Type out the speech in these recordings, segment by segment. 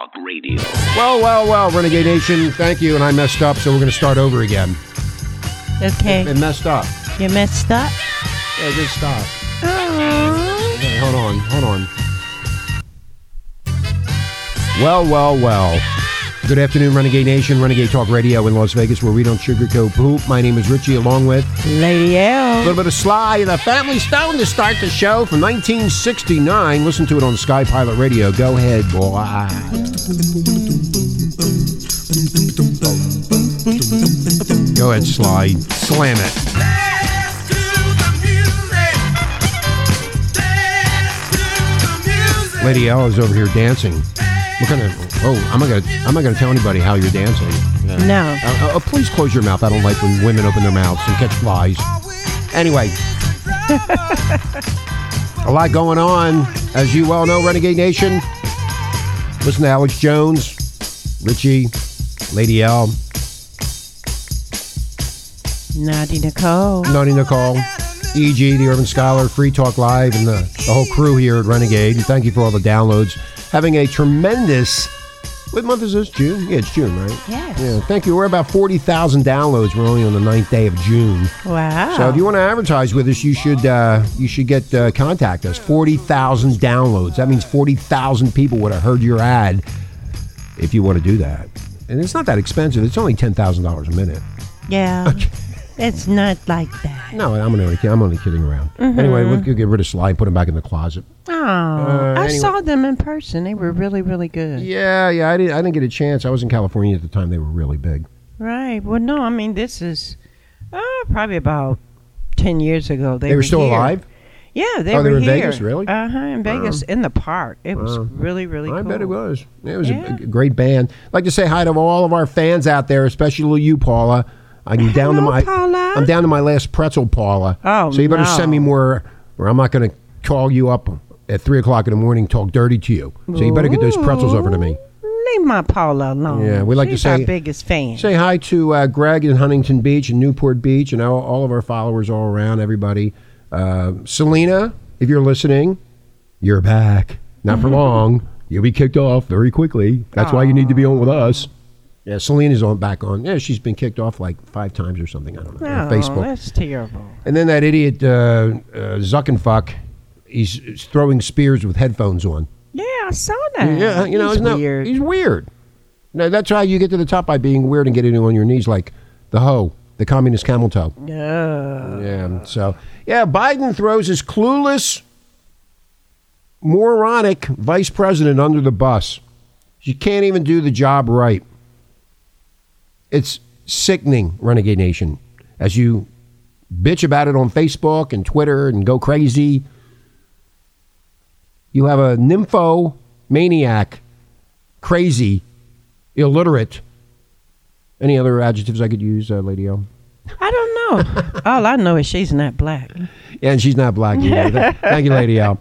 Talk Radio. Well, well, well, Renegade Nation, thank you. And I messed up, so we're going to start over again. Okay. It messed up. You messed up? Yeah, just stop. Oh. Okay, hold on, hold on. Well, well, well. Good afternoon, Renegade Nation, Renegade Talk Radio in Las Vegas, where we don't sugarcoat poop. My name is Richie, along with Lady L. A little bit of Sly and the Family Stone to start the show from 1969. Listen to it on Sky Pilot Radio. Go ahead, boy. Go ahead, Sly. Slam it. Lady L is over here dancing. What kind of? Oh, I'm not gonna. I'm not gonna tell anybody how you're dancing. Yeah. No. Uh, uh, please close your mouth. I don't like when women open their mouths and catch flies. Anyway, a lot going on, as you well know, Renegade Nation. Listen to Alex Jones, Richie, Lady L, Naughty Nicole. Naughty Nicole, EG, the Urban Scholar, Free Talk Live, and the, the whole crew here at Renegade. And thank you for all the downloads. Having a tremendous. What month is this? June? Yeah, it's June, right? Yes. Yeah, thank you. We're about 40,000 downloads. We're only on the ninth day of June. Wow. So if you want to advertise with us, you should uh, you should get uh, contact us. Forty thousand downloads. That means forty thousand people would have heard your ad. If you want to do that, and it's not that expensive. It's only ten thousand dollars a minute. yeah. It's not like that. No, I'm only I'm only kidding around. Anyway, we'll get rid of Sly, and put him back in the closet. Oh, Uh, I anyway. saw them in person. They were really, really good. Yeah, yeah. I didn't I didn't get a chance. I was in California at the time. They were really big. Right. Well, no, I mean, this is uh, probably about 10 years ago. They, They, were still here. alive. Yeah, they Oh, were they were in here. Vegas, really? Uh huh, in Vegas, in the park. It was really, really I cool. bet it was. It was Yeah. a, a great band. I'd like to say hi to all of our fans out there, especially you, Paula. I'm down to my Paula. I'm down to my last pretzel, Paula. Oh, so you better no. send me more, or I'm not going to call you up at three o'clock in the morning, talk dirty to you. So you better get those pretzels over to me. Leave my Paula alone. Yeah, we like to say- our biggest fan. Say hi to uh, Greg in Huntington Beach and Newport Beach, and all, all of our followers all around. Everybody, uh, Selena, if you're listening, you're back. Not for long. You'll be kicked off very quickly. That's why you need to be on with us. Yeah, Selena's on back on. Yeah, she's been kicked off like five times or something. I don't know. on oh, Facebook. that's terrible. And then that idiot uh, uh, Zuckenfuck, he's, he's throwing spears with headphones on. Yeah, I saw that. Yeah, you know, He's isn't that- weird. he's weird. No, that's how you get to the top by being weird and getting on your knees like the hoe, the communist camel toe. Yeah. Yeah. So yeah, Biden throws his clueless, moronic vice president under the bus. She can't even do the job right. It's sickening, Renegade Nation, as you bitch about it on Facebook and Twitter and go crazy. You have a nympho maniac, crazy, illiterate. Any other adjectives I could use, uh, Lady O? I don't know. All I know is she's not black. Yeah, and she's not black either. Thank you, Lady O.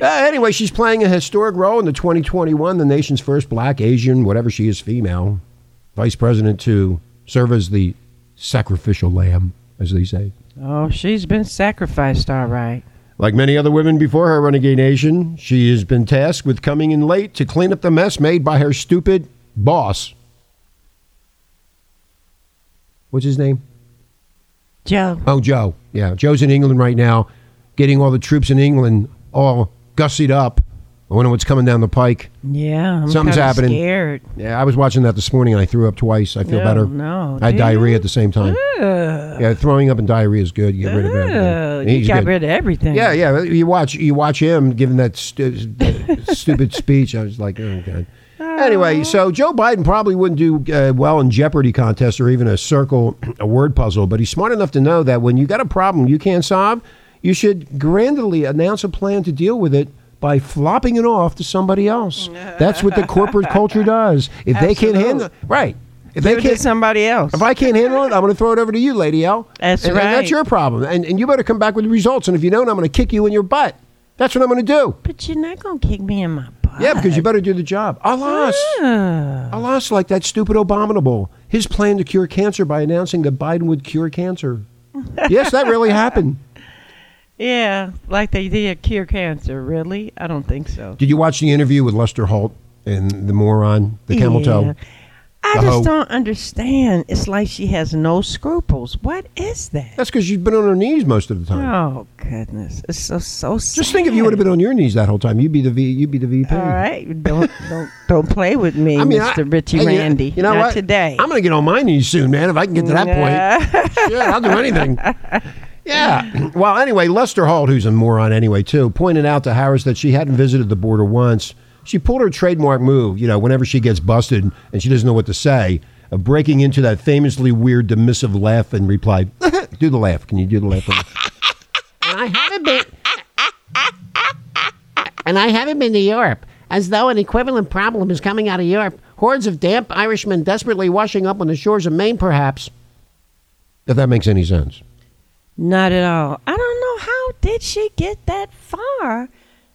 Uh, anyway, she's playing a historic role in the 2021, the nation's first black, Asian, whatever she is, female vice president to serve as the sacrificial lamb, as they say. Oh, she's been sacrificed, all right. Like many other women before her, Renegade Nation, she has been tasked with coming in late to clean up the mess made by her stupid boss. What's his name? Joe. Oh, Joe. Yeah, Joe's in England right now, getting all the troops in England all gussied up. I wonder what's coming down the pike. Yeah, I'm Something's happening. Scared. Yeah, I was watching that this morning and I threw up twice. I feel better. no, I had diarrhea at the same time. Ugh. Yeah, throwing up and diarrhea is good. You get rid of everything. you He's got good. rid of everything. Yeah, yeah. You watch, you watch him giving that stu- stupid speech. I was like, oh god. Anyway, so Joe Biden probably wouldn't do uh, well in Jeopardy contest or even a circle, a word puzzle. But he's smart enough to know that when you got a problem you can't solve, you should grandly announce a plan to deal with it by flopping it off to somebody else. That's what the corporate culture does. If they can't handle, right? If they Give to can't, somebody else. if I can't handle it, I'm going to throw it over to you, Lady L. That's and, and that's your problem. And, and you better come back with the results. And if you don't, I'm going to kick you in your butt. That's what I'm going to do. but you're not gonna kick me in my butt. Yeah, because you better do the job. Alas. Ugh. Alas, like that stupid abominable. His plan to cure cancer by announcing that Biden would cure cancer. yes, that really happened. Yeah, like they did cure cancer. Really? I don't think so. Did you watch the interview with Lester Holt? and the moron, the camel Yeah. toe. I just hoe. don't understand. It's like she has no scruples. What is that? That's because she's been on her knees most of the time. Oh goodness, it's so so sad. Just think if you would have been on your knees that whole time, you'd be the V. You'd be the VP. All right, don't don't don't play with me, I mean, I- Mr. Richie hey, Randy. You know Not what? today. I'm gonna get on my knees soon, man. If I can get to that point. point. Shit, I'll do anything. Yeah. Well, anyway, Lester Holt, who's a moron anyway, too, pointed out to Harris that she hadn't visited the border once. She pulled her trademark move, you know, whenever she gets busted and she doesn't know what to say, of breaking into that famously weird, dismissive laugh and replied, Do the laugh. Can you do the laugh? for me?" And I haven't been. And I haven't been to Europe, as though an equivalent problem is coming out of Europe. Hordes of damp Irishmen desperately washing up on the shores of Maine, perhaps. if that makes any sense. Not at all. I don't know how did she get that far,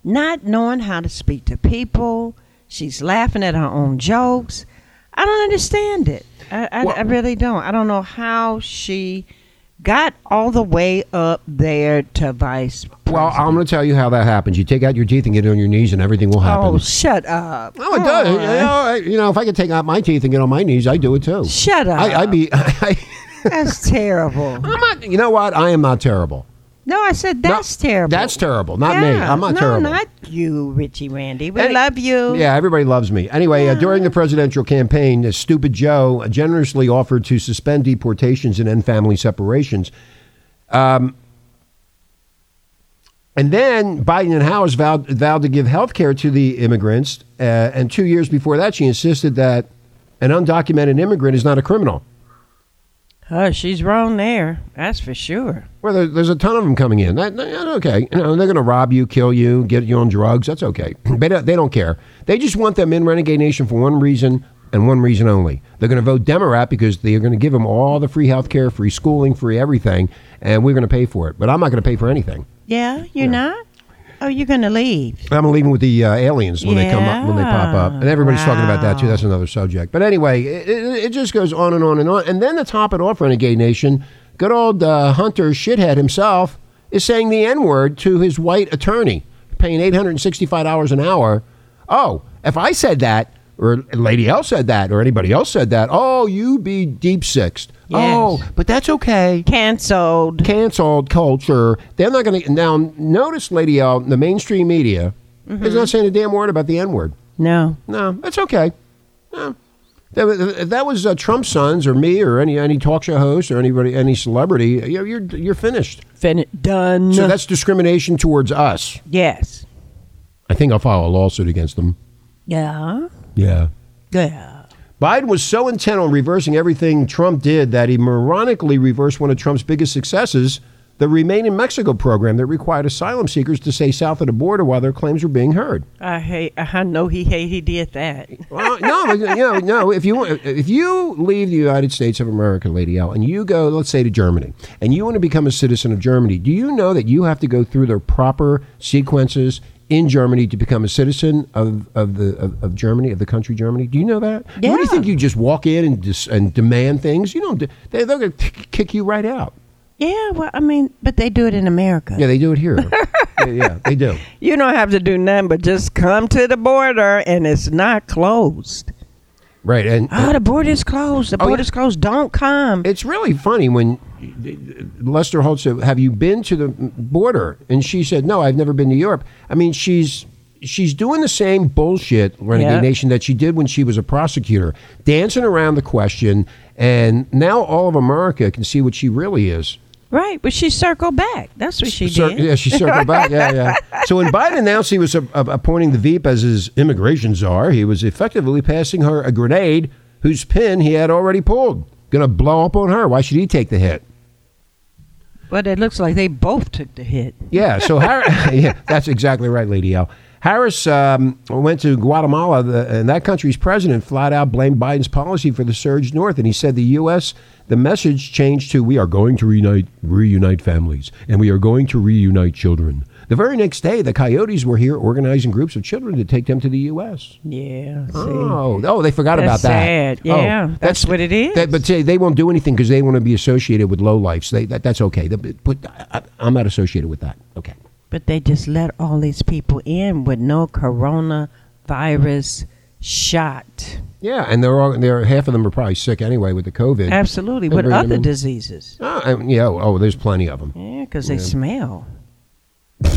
not knowing how to speak to people. She's laughing at her own jokes. I don't understand it. I, I, Well- I really don't. I don't know how she got all the way up there to vice. Well. I'm going to tell you how that happens. You take out your teeth and get on your knees, and everything will happen. Oh, shut up! Oh, it does. You know, I- you know, if I could take out my teeth and get on my knees, I'd do it too. Shut up! I, I'd be. I, That's terrible. I'm not. You know what? I am not terrible. No, I said No, that's terrible. That's terrible. Not me. Yeah. I'm not no, terrible. not you, Richie Randy. We Any- love you. Yeah, everybody loves me. Anyway, uh, during the presidential campaign, uh, Stupid Joe generously offered to suspend deportations and end family separations. Um, and then Biden and Harris vowed, vowed to give health care to the immigrants. Uh, and two years before that, she insisted that an undocumented immigrant is not a criminal. Oh, she's wrong there. That's for sure. Well, there, there's a ton of them coming in. That, that's okay. You know, they're going to rob you, kill you, get you on drugs. That's okay. they, don't, they don't care. They just want them in Renegade Nation for one reason and one reason only. They're going to vote Democrat because they're going to give them all the free health care, free schooling, free everything, and we're going to pay for it. But I'm not going to pay for anything. Yeah, you're not? Oh, you're going to leave. I'm leaving with the uh, aliens when they come up, when they pop up, and everybody's talking about that too. That's another subject. But anyway, it, it, it just goes on and on and on. And then to top it off, Renegade Nation, good old uh, Hunter shithead himself is saying the N word to his white attorney, paying eight hundred and sixty-five dollars an hour. Oh, if I said that, or Lady L said that, or anybody else said that, oh, you be deep sixed. Yes. Oh, but that's okay Canceled. canceled culture. They're not going to now notice, Lady L. The mainstream media is not mm-hmm. saying a damn word about the N word. No. No, that's okay. No. That, if that was uh, Trump's sons or me or any any talk show host or anybody any celebrity, uh, you're you're, you're finished. Fin- done. So that's discrimination towards us. yes. I think I'll file a lawsuit against them. Yeah. Yeah. Yeah. Biden was so intent on reversing everything Trump did that he moronically reversed one of Trump's biggest successes, the Remain in Mexico program that required asylum seekers to stay south of the border while their claims were being heard. I hate. I know he hate he did that. Well, no, you know, no. If you if you leave the United States of America, Lady L, and you go, let's say, to Germany, and you want to become a citizen of Germany, do you know that you have to go through the proper sequences in Germany to become a citizen of, of the of, of Germany of the country Germany? Do you know that? Yeah. What do you think? You just walk in and dis, and demand things? You don't. do- They, they're going to kick you right out. Yeah. Well, I mean, but they do it in America. Yeah, they do it here. yeah, yeah, they do. You don't have to do nothing but just come to the border, and it's not closed. Right, and Oh, the border's closed. The Oh, yeah. border's closed. Don't come. It's really funny when Lester Holt said, "Have you been to the border?" And she said, "No, I've never been to Europe." I mean, she's she's doing the same bullshit, Renegade Yeah. Nation, that she did when she was a prosecutor, dancing around the question. And now all of America can see what she really is. right, but she circled back. That's what she Cir- did. Yeah, she circled back. Yeah, yeah. So when Biden announced he was uh, uh, appointing the Veep as his immigration czar, he was effectively passing her a grenade whose pin he had already pulled. Going to blow up on her. Why should he take the hit? But it looks like they both took the hit. Yeah, so Harris, yeah, that's exactly right, Lady L. Harris um, went to Guatemala, the, and that country's president flat out blamed Biden's policy for the surge north, and he said the U.S. the message changed to "We are going to reunite reunite families, and we are going to reunite children." The very next day, the Coyotes were here organizing groups of children to take them to the U.S. Yeah. See. Oh, oh, they forgot That's about that. sad. Oh, Yeah, that's what it is. that- but say they won't do anything because they want to be associated with low lifes. They, that, that's okay. The- But I, I'm not associated with that. Okay. But they just let all these people in with no coronavirus shot. Yeah, and they're all they're half of them are probably sick anyway with the COVID. Absolutely. With them other diseases. Oh, yeah. Oh, there's plenty of them. Yeah, because they smell.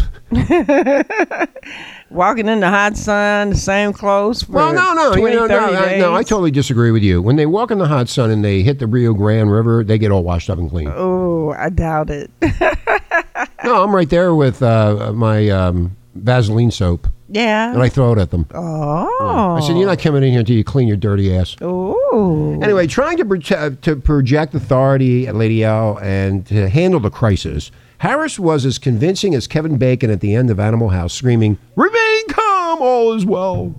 Walking in the hot sun, the same clothes for Well, no, no, 20, you know, no, 30 I, no. I totally disagree with you. When they walk in the hot sun and they hit the Rio Grande River, they get all washed up and clean. Oh, I doubt it. No, I'm right there with uh, my um, Vaseline soap, yeah. and I throw it at them. oh. I said, "You're not coming in here until you clean your dirty ass." Oh. Anyway, trying to to project authority at Lady L and to handle the crisis, Harris was as convincing as Kevin Bacon at the end of Animal House, screaming, "Remain calm, all is well,"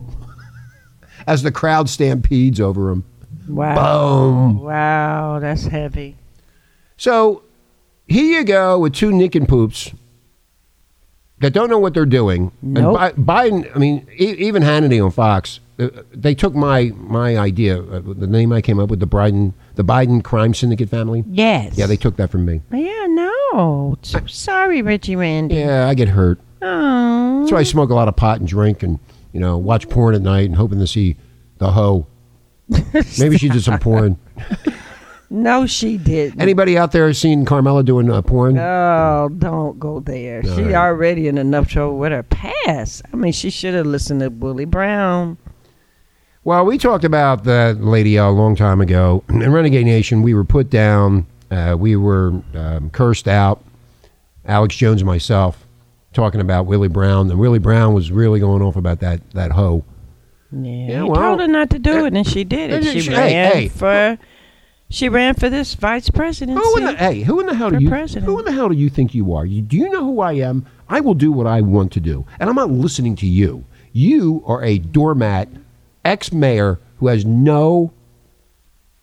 as the crowd stampedes over him. Wow. Boom. Wow, that's heavy. So here you go with two Nick and poops that don't know what they're doing. Nope. And Bi- Biden, I mean, e- even Hannity on Fox, they took my my idea, uh, the name I came up with, the Biden the Biden crime syndicate family. Yes. Yeah, they took that from me. Yeah, no. So sorry, Richie Randy. Yeah, I get hurt. Oh. That's why I smoke a lot of pot and drink and you know watch porn at night and hoping to see the hoe. Maybe she did some porn. No, she didn't. Anybody out there seen Kamala doing uh, porn? Oh, don't go there. All she right. already in enough trouble with her past. I mean, she should have listened to Willie Brown. Well, we talked about that lady a long time ago. In Renegade Nation, we were put down. Uh, we were um, cursed out. Alex Jones and myself talking about Willie Brown. And Willie Brown was really going off about that, that hoe. Yeah, Yeah, he well, told her not to do it, and she did it. Hey, She ran hey. for. She ran for this vice presidency. Who in the, hey, who in the hell do you president. who in the hell do you think you are? You, do you know who I am? I will do what I want to do, and I'm not listening to you. You are a doormat, ex-mayor who has no.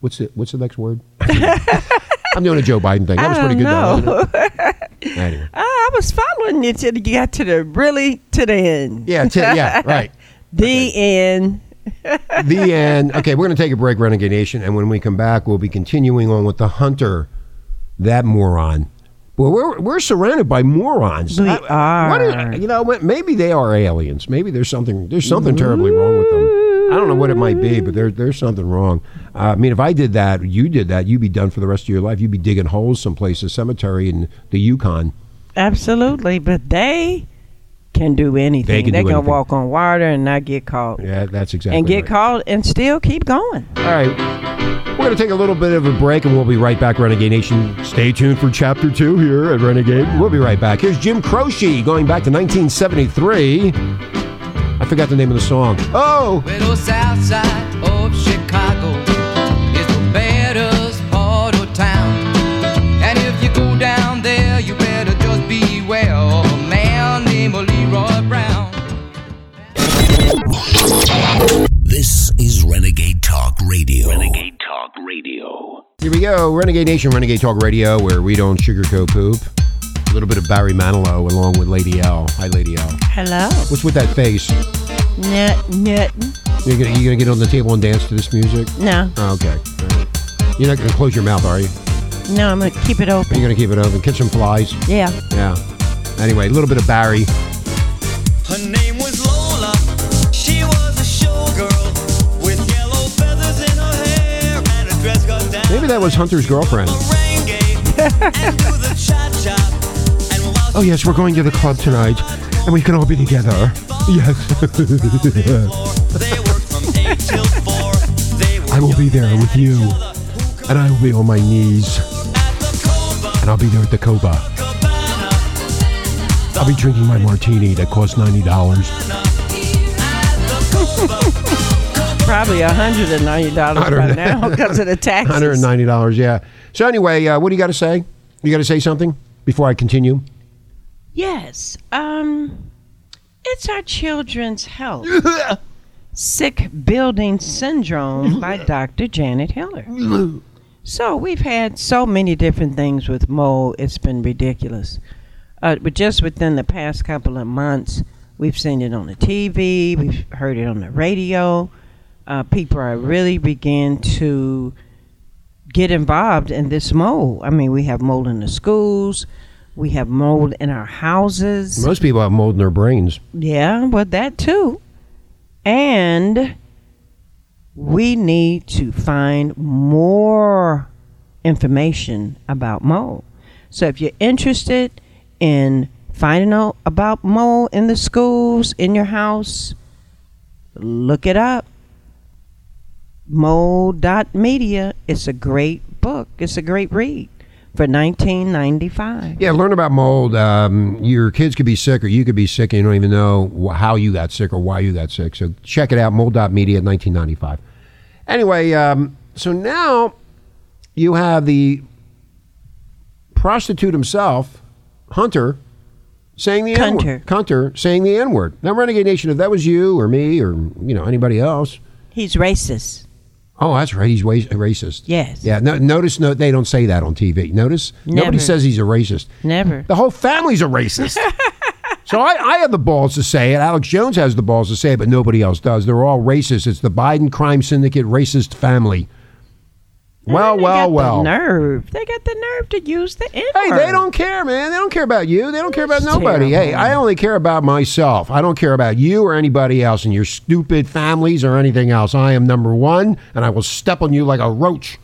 What's it? What's the next word? I'm doing a Joe Biden thing. That was pretty good. though. Anyway. I was following you till you got to the really to the end. Yeah, t- yeah, right. The end. The end. Okay, we're going to take a break, Renegade Nation, and when we come back, we'll be continuing on with the Hunter, that moron. Well, we're we're surrounded by morons. We I- are. is- you know, maybe they are aliens. Maybe there's something there's something terribly wrong with them. I don't know what it might be, but there, there's something wrong. Uh, I mean, if I did that, you did that, you'd be done for the rest of your life. You'd be digging holes someplace, a cemetery in the Yukon. Absolutely, but they can do anything. They can do anything. walk on water and not get caught, Yeah, that's exactly and get right. caught and still keep going. All right. We're going to take a little bit of a break and we'll be right back, Renegade Nation. Stay tuned for chapter two here at Renegade. We'll be right back. Here's Jim Croce going back to 1973. I forgot the name of the song. Oh! Well, the south side of Chicago is the baddest part of town. And if you go down there, you better just beware of a man named Leroy Brown. This is Renegade Talk Radio. Renegade Talk Radio. Here we go. Renegade Nation, Renegade Talk Radio, where we don't sugarcoat poop. A little bit of Barry Manilow along with Lady L. Hi, Lady L. Hello. What's with that face? Nut, nut. You're going you gonna get on the table and dance to this music? No, Oh, okay. All right. You're not going to close your mouth, are you? no, I'm gonna keep it open. You're open. going to keep it open. Catch some flies. Yeah. Yeah. Anyway, a little bit of Barry. Her name was Lola. She was a showgirl with yellow feathers in her hair and a dress got down. Maybe that was Hunter's girlfriend. Oh, yes, we're going to the club tonight, and we can all be together. Yes. they worked from eight till four. They were I will be there with you, and I will be on my knees, at the Copa and I'll be there at the Copa. I'll be drinking my martini that costs $90. Probably a hundred and ninety dollars Hundred- now because of the taxes. $190, yeah. So, anyway, uh, what do you got to say? You got to say something before I continue? Yes. Um, it's our children's health. Sick Building Syndrome by Dr. Janet Hiller. So we've had so many different things with mold. It's been ridiculous. Uh, but just within the past couple of months, we've seen it on the TV. We've heard it on the radio. Uh, people are really begin to get involved in this mold. I mean, we have mold in the schools. We have mold in our houses. Most people have mold in their brains. Yeah, well, that too. And we need to find more information about mold. So if you're interested in finding out about mold in the schools, in your house, look it up. Mold.media. It's a great book. It's a great read for 1995. Yeah, learn about mold. Um, your kids could be sick, or you could be sick, and you don't even know how you got sick or why you got sick. So check it out, mold.media, 1995. Anyway, um, so now you have the prostitute himself, Hunter, saying the N-word. Hunter saying the N word. Now, Renegade Nation, if that was you or me or you know anybody else, He's racist. Oh, that's right, he's racist. Yes. Yeah. No, notice, no, they don't say that on TV. Notice, nobody says he's a racist. Never. The whole family's a racist. so I, I have the balls to say it. Alex Jones has the balls to say it, but nobody else does. They're all racist. It's the Biden crime syndicate racist family. Well, They well, got well. The nerve. They got the nerve to use the N Hey, they don't care, man. They don't care about you. They don't care about That's nobody. Hey. I only care about myself. I don't care about you or anybody else and your stupid families or anything else. I am number one, and I will step on you like a roach.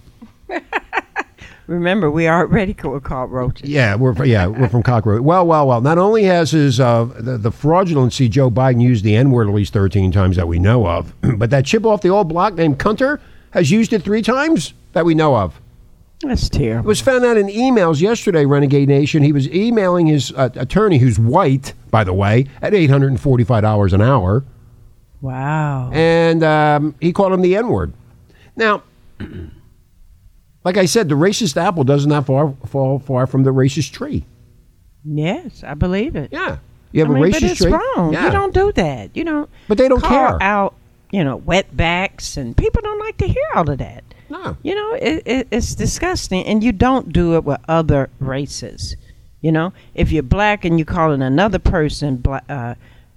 Remember, we are already co- called roaches. Yeah, we're yeah we're from Cockroach. Well, well, well. Not only has his uh, the, the fraudulency Joe Biden used the N word at least thirteen times that we know of, but that chip off the old block named Cunter has used it three times that we know of. That's terrible. It was found out in emails yesterday, Renegade Nation. He was emailing his uh, attorney, who's white, by the way, at eight hundred and forty-five dollars an hour, Wow. and um, he called him the N word. Now, like I said, the racist apple doesn't that far fall far from the racist tree. Yes, I believe it. Yeah, you have I mean, a but it's tree. wrong. Yeah. You don't do that. You don't. But they don't call care. out. You know, wetbacks, and people don't like to hear all of that. No. You know, it, it, it's disgusting, and you don't do it with other races. You know, if you're black and you're calling another person, bla- uh,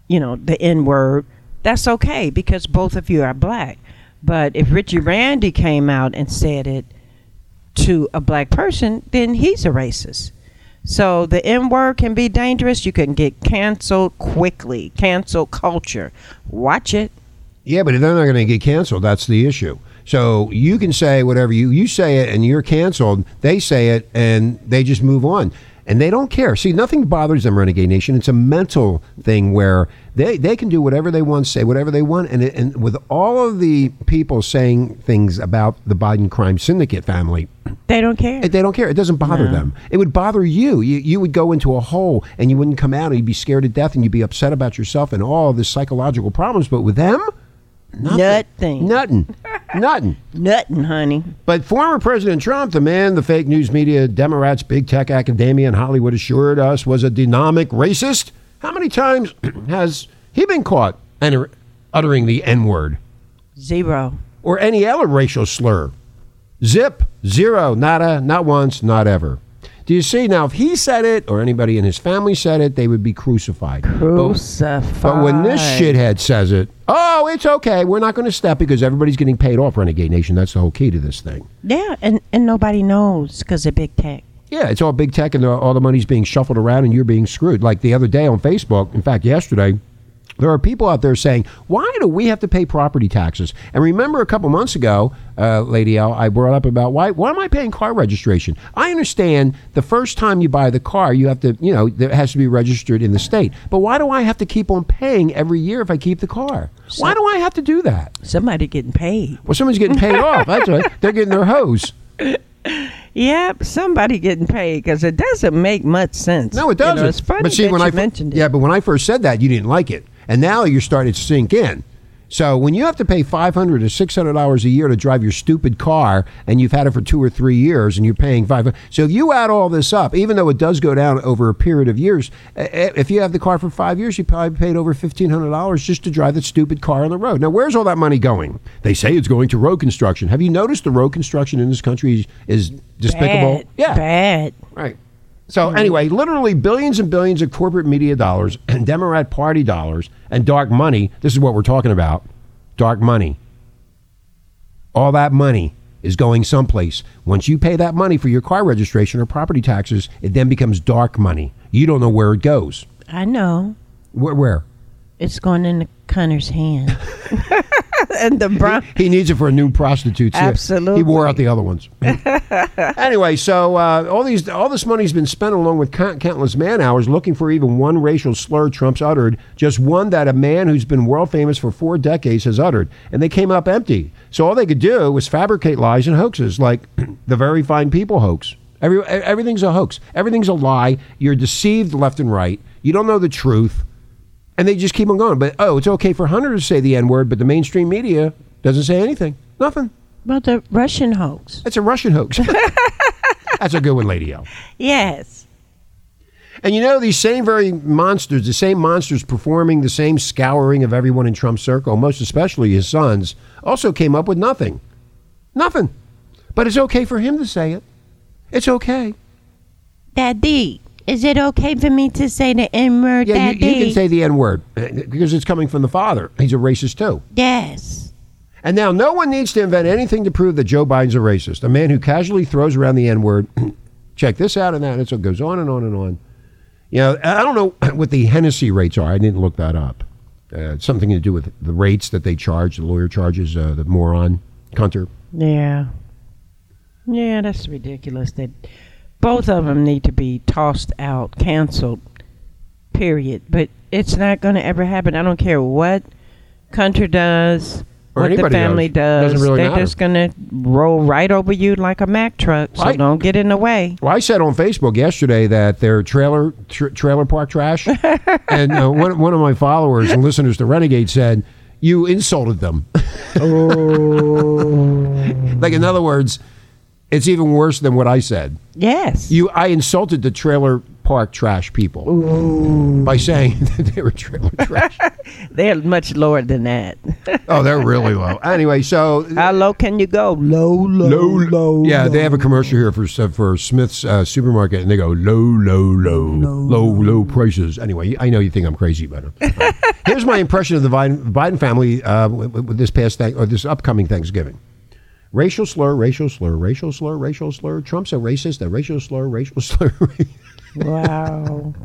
you know, the N word, that's okay because both of you are black. But if Richie Randy came out and said it to a black person, then he's a racist. So the N word can be dangerous. You can get canceled quickly. Cancel culture. Watch it. Yeah, but they're not going to get canceled. That's the issue. So you can say whatever you you say it, and you're canceled. They say it, and they just move on, and they don't care. See, nothing bothers them, Renegade Nation. It's a mental thing where they they can do whatever they want, say whatever they want, and it, and with all of the people saying things about the Biden crime syndicate family, They don't care. they don't care. It doesn't bother No. them. It would bother you. you. You would go into a hole and you wouldn't come out and you'd be scared to death and you'd be upset about yourself and all the psychological problems. But with them, Nothing. nothing. nothing. Nothing, honey. But former President Trump, the man the fake news media, Democrats, big tech academia, and Hollywood assured us was a dynamic racist, how many times has he been caught enter- uttering the N word Zero. or any other racial slur? Zip, zero, nada, not once, not ever. Do you see now? If he said it or anybody in his family said it, they would be crucified. But- Crucified. But when this shithead says it, oh, it's okay. We're not going to step because everybody's getting paid off, Renegade Nation. That's the whole key to this thing. Yeah, and, and nobody knows because of big tech. Yeah, it's all big tech and all the money's being shuffled around and you're being screwed. Like the other day on Facebook, in fact, yesterday, there are people out there saying, why do we have to pay property taxes? And remember a couple months ago, uh, Lady L, I brought up about why, why am I paying car registration? I understand the first time you buy the car, you have to, you know, it has to be registered in the state. But why do I have to keep on paying every year if I keep the car? Why do I have to do that? Somebody getting paid. Well, someone's getting paid off. That's right. They're getting their hose. Yep, somebody getting paid because it doesn't make much sense. No, it You know, doesn't. it's funny but see, when you I mentioned it. yeah, but when I first said that, you didn't like it, and now you're starting to sink in. So when you have to pay five hundred or six hundred dollars a year to drive your stupid car, and you've had it for two or three years, and you're paying five, so if you add all this up, even though it does go down over a period of years, if you have the car for five years, you probably paid over fifteen hundred dollars just to drive that stupid car on the road. Now, where's all that money going? They say it's going to road construction. Have you noticed the road construction in this country is, is despicable? Bad, yeah, bad. Right. So mm-hmm. anyway, literally billions and billions of corporate media dollars and Democrat Party dollars and dark money. This is what we're talking about. Dark money. All that money is going someplace. Once you pay that money for your car registration or property taxes, it then becomes dark money. You don't know where it goes. I know. Where? where? It's going in the Connor's hand. and the brown. He needs it for a new prostitute. Absolutely. He wore out the other ones. anyway, so uh, all these, all this money's been spent along with count- countless man hours looking for even one racial slur Trump's uttered, just one that a man who's been world famous for four decades has uttered, and they came up empty. So all they could do was fabricate lies and hoaxes, like the very fine people hoax. Every, everything's a hoax. Everything's a lie. You're deceived left and right. You don't know the truth. And they just keep on going. But, oh, it's okay for Hunter to say the N word, but the mainstream media doesn't say anything. Nothing. Well, the Russian hoax. It's a Russian hoax. That's a good one, Lady L. Yes. And you know, these same very monsters, the same monsters performing the same scouring of everyone in Trump's circle, most especially his sons, also came up with nothing. Nothing. But it's okay for him to say it. It's okay. Daddy, is it okay for me to say the N word, Yeah, you, you can say the N word because it's coming from the father. He's a racist too. yes. And now, no one needs to invent anything to prove that Joe Biden's a racist. A man who casually throws around the N word. check this out and that. And so it goes on and on and on. You know, I don't know what the Hennessy rates are. I didn't look that up. Uh, it's something to do with the rates that they charge, the lawyer charges, uh, the moron, Hunter. Yeah. Yeah, that's ridiculous. That both of them need to be tossed out, canceled. Period. But it's not going to ever happen. I don't care what Hunter does, Or what the family does. does. Really They're matter. just going to roll right over you like a Mack truck. So Right. don't get in the way. Well, I said on Facebook yesterday that they're trailer tr- trailer park trash, and uh, one one of my followers and listeners to Renegade said you insulted them. oh. like in other words, it's even worse than what I said. Yes. You, I insulted the trailer park trash people by saying that they were trailer trash. They're much lower than that. oh, they're really low. Anyway, so How low can you go? Low, low, low. Yeah, they have a commercial here for for Smith's uh, supermarket, and they go low, low, low, low, low, prices. Anyway, I know you think I'm crazy, but uh, here's my impression of the Biden, Biden family uh, with, with this past thank, or this upcoming Thanksgiving. Racial slur, racial slur, racial slur, racial slur. Trump's a racist. A racial slur, racial slur. Wow.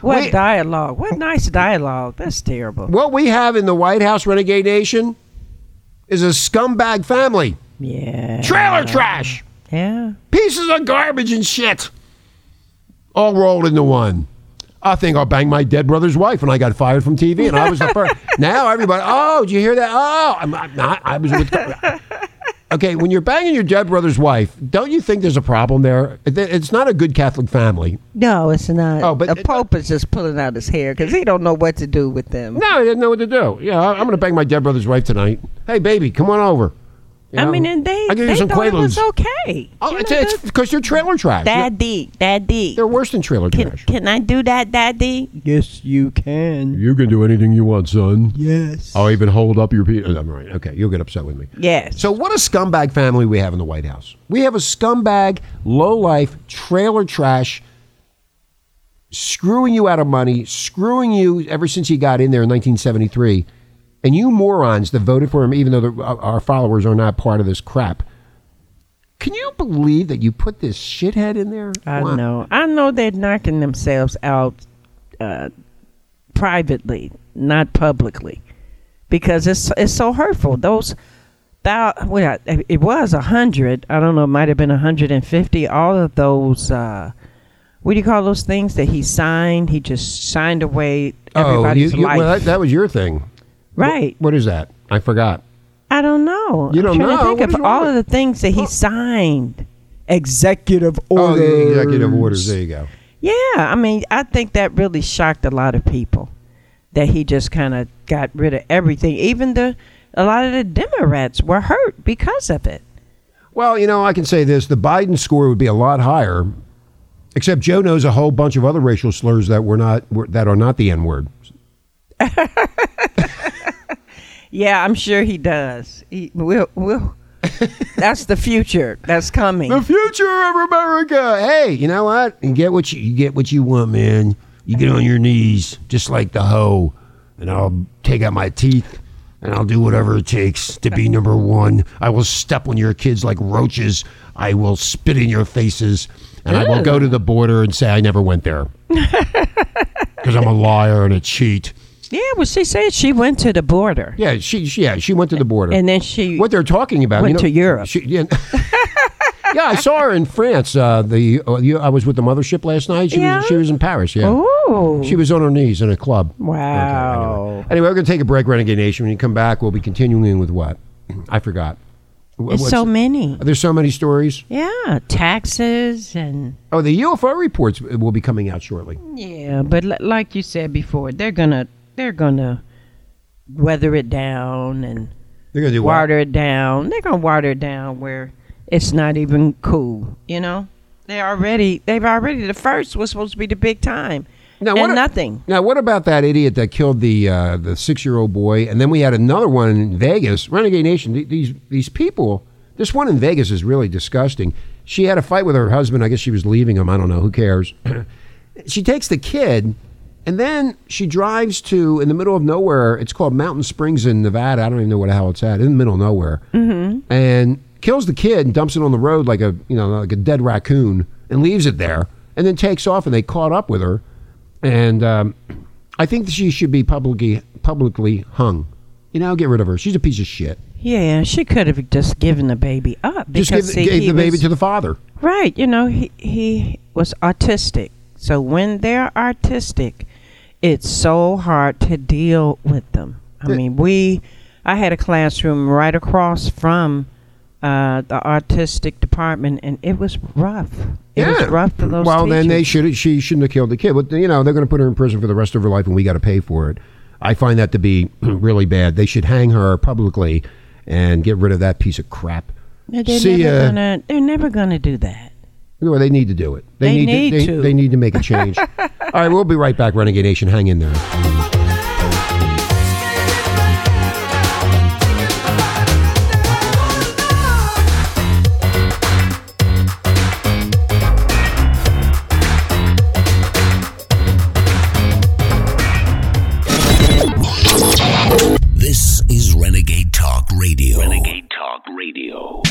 What Wait. dialogue? What nice dialogue. That's terrible. what we have in the White House renegade nation is a scumbag family. Yeah. Trailer trash. Yeah. pieces of garbage and shit all rolled into one. I think I'll bang my dead brother's wife, when I got fired from TV, and I was the first. now everybody, oh, did you hear that? Oh, I'm I'm not. I was with. Okay, when you're banging your dead brother's wife, don't you think there's a problem there? It's not a good Catholic family. No, it's not. Oh, but- the Pope is just pulling out his hair because he don't know what to do with them. No, he didn't know what to do. Yeah, I'm going to bang my dead brother's wife tonight. Hey, baby, come on over. You I mean, and they I'll give they you some thought it was Quaaludes. okay. Oh, You it's know, it's because you're trailer trash. They're- Daddy, daddy. They're worse than trailer Can, trash. can I do that, daddy? Yes, you can. You can do anything you want, son. Yes. I'll even hold up your penis. Uh, I'm right. Okay, you'll get upset with me. Yes. So, what a scumbag family we have in the White House. We have a scumbag, low life, trailer trash, screwing you out of money, screwing you ever since he got in there in 1973. And you morons that voted for him, even though the, our our followers are not part of this crap. Can you believe that you put this shithead in there? I Wow. know. I know they're knocking themselves out uh, privately, not publicly, because it's it's so hurtful. Those well, it was a hundred. I don't know. It might have been a hundred and fifty. All of those. Uh, what do you call those things that he signed? He just signed away Oh, you, everybody's you, life. well, that, that was your thing. Right. What is that? I forgot. I don't know. You I'm don't trying know? To think What is of all with- of the things that he signed. Executive Oh, orders. the executive orders. There you go. Yeah, I mean, I think that really shocked a lot of people that he just kind of got rid of everything. Even the a lot of the Democrats were hurt because of it. Well, you know, I can say this: the Biden score would be a lot higher. Except Joe knows a whole bunch of other racial slurs that were not were, that are not the N word. Yeah, I'm sure he does. He will. will that's the future. That's coming. The future of America. Hey, you know what? You get what you, you get what you want, man. You get on your knees, just like the hoe, and I'll take out my teeth, and I'll do whatever it takes to be number one. I will step on your kids like roaches. I will spit in your faces, and I will go to the border and say I never went there because I'm a liar and a cheat. Yeah, well, she said she went to the border. Yeah, she, she yeah she went to the border. And then she what they're talking about. went you know, to Europe. She, yeah, yeah, I saw her in France. Uh, the uh, you, I was with the mothership last night. She Yeah? was she was in Paris. Yeah, Oh. she was on her knees in a club. Wow. Anyway, anyway, we're gonna take a break, Renegade Nation. When you come back, we'll be continuing with what? I forgot. What's- so many. There's so many stories. Yeah, taxes and Oh, the UFO reports will be coming out shortly. yeah, but li- like you said before, they're gonna they're gonna weather it down and They're gonna do what? water it down. They're gonna water it down where it's not even cool. You know, they already they've already the first was supposed to be the big time, Now, and what a- nothing. Now, what about that idiot that killed the uh, the six year old boy, and then we had another one in Vegas, Renegade Nation? th- These these people, this one in Vegas is really disgusting. She had a fight with her husband. I guess she was leaving him. I don't know. Who cares? she takes the kid, and then she drives to in the middle of nowhere. It's called Mountain Springs in Nevada. I don't even know what the hell it's at. In the middle of nowhere, mm-hmm. and kills the kid and dumps it on the road like a you know like a dead raccoon, and leaves it there, and then takes off. And they caught up with her and um, I think she should be publicly publicly hung. You know, get rid of her. She's a piece of shit. Yeah, she could have just given the baby up Just because give, see, gave the baby was- to the father. Right, you know, he he was autistic. So when they're artistic, it's so hard to deal with them. I mean, we I had a classroom right across from uh, the artistic department, and it was rough. It was rough for those. well, then they teachers. should. She shouldn't have killed the kid. But you know, they're going to put her in prison for the rest of her life, and we got to pay for it. I find that to be really bad. They should hang her publicly and get rid of that piece of crap. No, They're See never gonna. They're never gonna do that. Well, they need to do it. They need, need to, they, to. They need to make a change. All right, we'll be right back, Renegade Nation. Hang in there. This is Renegade Talk Radio. Renegade Talk Radio.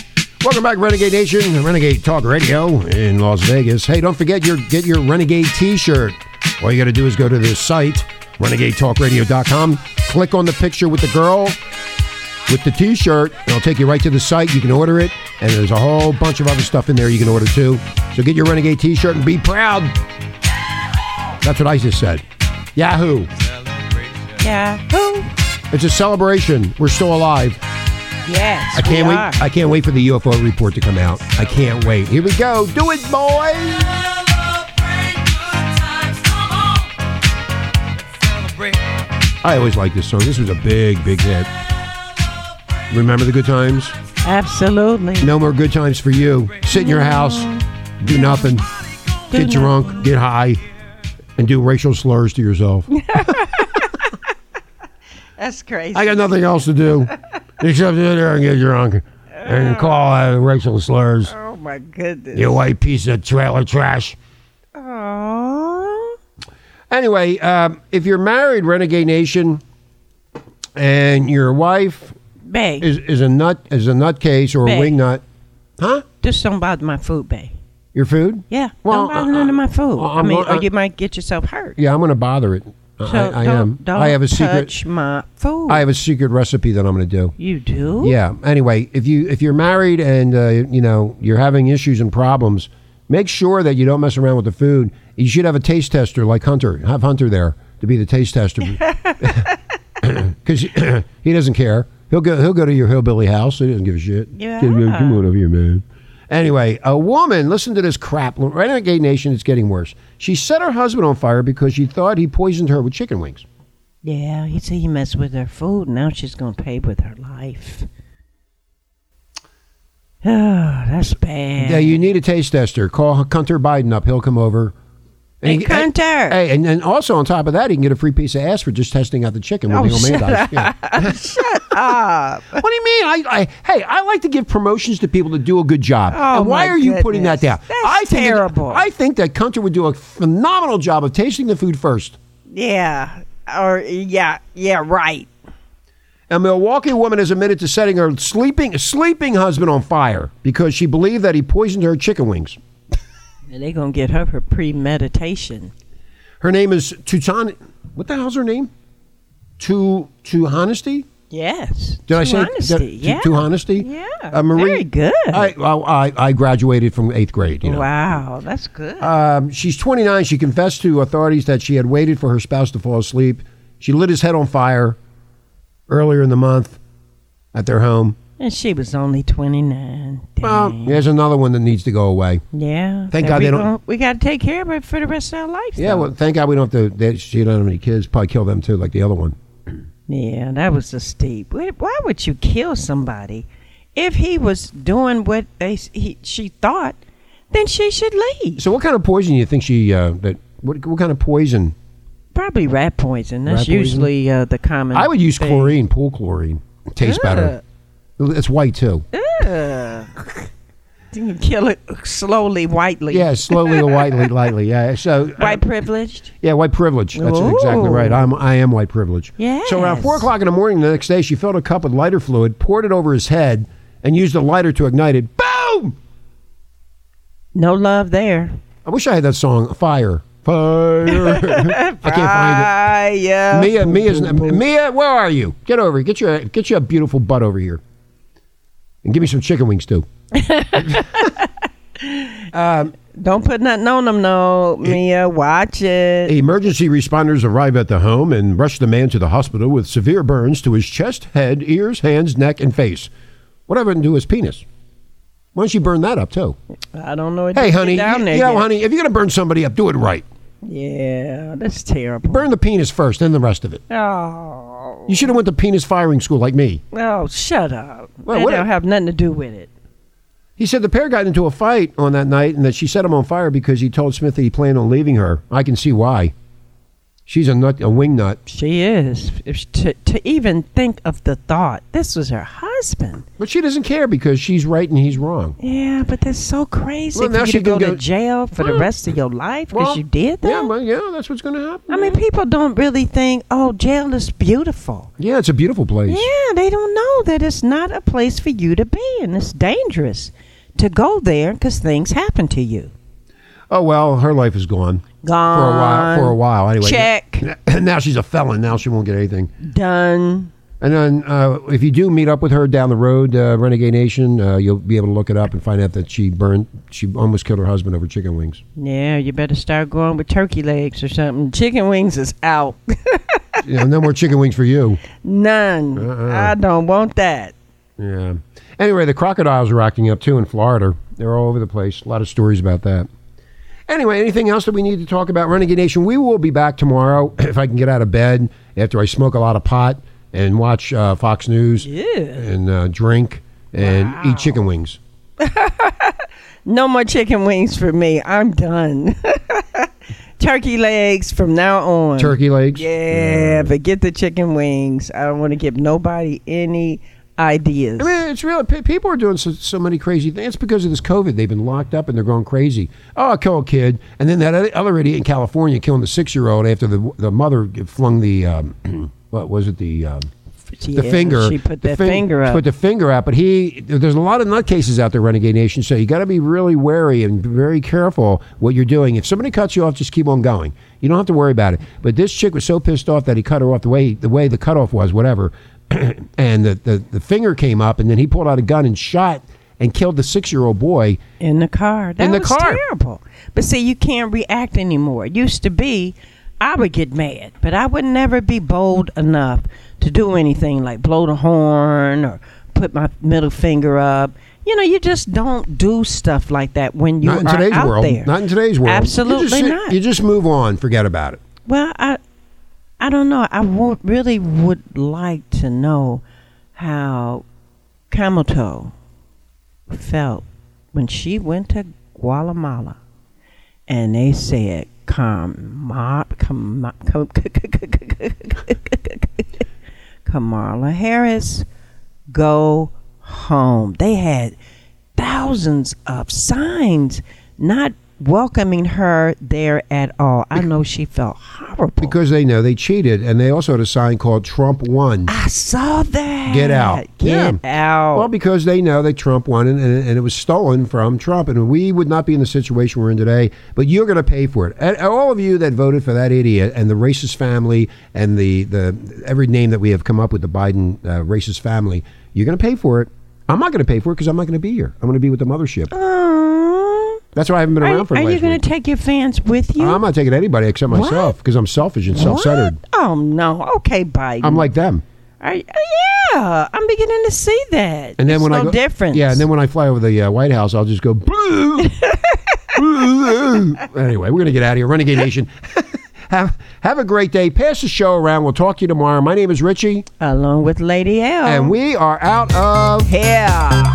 Welcome back, Renegade Nation, Renegade Talk Radio in Las Vegas. Hey, don't forget your get your Renegade T-shirt. All you got to do is go to this site, renegadetalkradio.com. Click on the picture with the girl with the T-shirt. And it'll take you right to the site. You can order it, and there's a whole bunch of other stuff in there you can order too. So get your Renegade T-shirt and be proud. That's what I just said. Yahoo! Yeah. Who? It's a celebration. We're still alive. Yes. I can't wait. are. I can't wait for the UFO report to come out. I can't wait. Here we go. Do it, boy. I always like this song. This was a big, big hit. Remember the good times? Absolutely. No more good times for you. Sit in your house, do nothing, get drunk, get high, and do racial slurs to yourself. That's crazy. I got nothing else to do except sit there and get drunk and oh. call out racial slurs. oh my goodness. You white piece of trailer trash. Aww. Anyway, um, if you're married, Renegade Nation, and your wife Bay, is, is a nut is a nutcase or a Bae. wing nut, huh? just don't bother my food, Bay. Your food? Yeah, Well, don't bother uh, none of my food. uh, I mean, not- or you might get yourself hurt. Yeah, I'm going to bother it. I- So I, I don't, am. Don't I have a secret. touch my food. I have a secret recipe that I'm going to do. You do? Yeah. Anyway, if you if you're married and uh, you know you're having issues and problems, make sure that you don't mess around with the food. You should have a taste tester like Hunter. Have Hunter there to be the taste tester because he doesn't care. He'll go. He'll go to your hillbilly house. He doesn't give a shit. Yeah. Come on over here, man. Anyway, a woman. Listen to this crap. Renegade Nation. It's getting worse. She set her husband on fire because she thought he poisoned her with chicken wings. Yeah, he said he messed with her food. Now she's going to pay with her life. Oh, that's bad. Yeah, you need a taste tester. Call Hunter Biden up. He'll come over. Hey, he- Hunter. Hey, and then also on top of that, he can get a free piece of ass for just testing out the chicken when Oh, the shut dies. Yeah. Shut up. What do you mean? I, I hey, I like to give promotions to people that do a good job. Oh, and why are you putting that down? That's I think that- terrible. I think that Hunter would do a phenomenal job of tasting the food first. Yeah. Or, yeah, yeah, right. A Milwaukee woman has admitted to setting her sleeping sleeping husband on fire because she believed that he poisoned her chicken wings. And they to get her for premeditation. Her name is Tutan. What the hell's her name? to to honesty. Yes. Did I say honesty? to, yeah. to honesty? Yeah. Uh, Marie, Very good. I, I I- I graduated from eighth grade. You know. Wow, that's good. Um, she's 29. She confessed to authorities that she had waited for her spouse to fall asleep. She lit his head on fire earlier in the month at their home. And she was only 29. Well, Dang. there's another one that needs to go away. yeah. Thank God we they don't- gon- we got to take care of her for the rest of our life. Yeah, though. well, thank God we don't have to. They, she don't have any kids. Probably kill them too, like the other one. Yeah, that was a steep. Why why would you kill somebody if he was doing what they he, she thought? Then she should leave. So, what kind of poison do you think she? Uh, that what, what kind of poison? Probably rat poison. That's Rat poison? usually uh, the common. I would use thing. chlorine, pool chlorine. It tastes better. It's white too. Ugh. You kill it slowly, whitely. Yeah, slowly or lightly, lightly. Yeah. So uh, White privileged. Yeah, white privilege. That's exactly right. I'm I am white privilege. Yeah. So around four o'clock in the morning the next day, she filled a cup with lighter fluid, poured it over his head, and used a lighter to ignite it. Boom! No love there. I wish I had that song, Fire. Fire. I can't find Yeah. it. Mia, Mia's Mia, where are you? Get over here. Get your get your beautiful butt over here. And give me some chicken wings too. Um, don't put nothing on them, no, Mia. Watch it. Emergency responders arrive at the home and rush the man to the hospital with severe burns to his chest, head, ears, hands, neck, and face. What happened to his penis? Why don't you burn that up too? I don't know. It Hey, honey, down you, there you know, yet. honey, if you're gonna burn somebody up, do it right. Yeah, that's terrible. Burn the penis first, then the rest of it. Oh, You should have went to penis firing school like me. oh, shut up. Well, what- don't have nothing to do with it. He said the pair got into a fight on that night and that she set him on fire because he told Smith that he planned on leaving her. I can see why. She's a nut, a wing nut. She is. If she- to to even think of the thought, this was her husband. But she doesn't care because she's right and he's wrong. Yeah, but that's so crazy Well, for now you she to go to jail for the rest of your life because Well, you did that. Yeah, but yeah, that's what's going to happen. I mean, people don't really think, oh, jail is beautiful. yeah, it's a beautiful place. Yeah, they don't know that it's not a place for you to be and it's dangerous to go there because things happen to you. Oh well, her life is gone Gone. for a while. For a while, anyway. Check. Now she's a felon. Now she won't get anything. Done. And then, uh, if you do meet up with her down the road, uh, Renegade Nation, uh, you'll be able to look it up and find out that she burned, she almost killed her husband over chicken wings. Yeah, you better start going with turkey legs or something. Chicken wings is out. know, no more chicken wings for you. None. Uh-uh. I don't want that. Yeah. Anyway, the crocodiles are acting up too in Florida. They're all over the place. A lot of stories about that. Anyway, anything else that we need to talk about? Renegade Nation, we will be back tomorrow if I can get out of bed after I smoke a lot of pot and watch uh, Fox News Yeah. and uh, drink and eat chicken wings. No more chicken wings for me. I'm done. Turkey legs from now on. Turkey legs. Yeah, forget the chicken wings. I don't want to give nobody any ideas. I mean, it's real. People are doing so, so many crazy things. It's because of this COVID. They've been locked up and they're going crazy. Oh, I'll kill a kid, and then that other- idiot in California killing the six-year-old after the the mother flung the um, what was it the um, the Yeah, finger. She put the that fin- finger up. Put the finger up. But he, there's a lot of nutcases out there, Renegade Nation. So you got to be really wary and very careful what you're doing. If somebody cuts you off, just keep on going. You don't have to worry about it. But this chick was so pissed off that he cut her off the way the way the cutoff was, whatever. and the, the the finger came up, and then he pulled out a gun and shot and killed the six year old boy. in the car. That In the was car. terrible. But see, you can't react anymore. It used to be, I would get mad, but I would never be bold enough to do anything like blow the horn or put my middle finger up. You know, you just don't do stuff like that when you Not in are today's out world. there. Not in today's world. You Absolutely just, not. You just move on. Forget about it. Well, I, I don't know. I really would like to know how Kamala felt when she went to Guatemala, and they said, "Kama, Kama, Kamala Harris, go home." They had thousands of signs not welcoming her there at all. I know she felt horrible. because they know they cheated, and they also had a sign called "Trump won." I saw that. Get out. Get Yeah. out. Well, because they know that Trump won and, and, and it was stolen from Trump. And we would not be in the situation we're in today, but you're going to pay for it. And all of you that voted for that idiot and the racist family and the, the every name that we have come up with, the Biden uh, racist family, you're going to pay for it. I'm not going to pay for it because I'm not going to be here. I'm going to be with the mothership. Aw. That's why I haven't been around are, for are the you going to take your fans with you? I'm not taking anybody except What? myself because I'm selfish and self-centered. What? Oh no. Okay, Biden. I'm like them. Are, yeah, I'm beginning to see that. And then It's when no I go, difference. yeah, and then when I fly over the uh, White House, I'll just go. anyway, we're gonna get out of here, Renegade Nation. have have a great day. Pass the show around. We'll talk to you tomorrow. My name is Richie, along with Lady L. and we are out of here.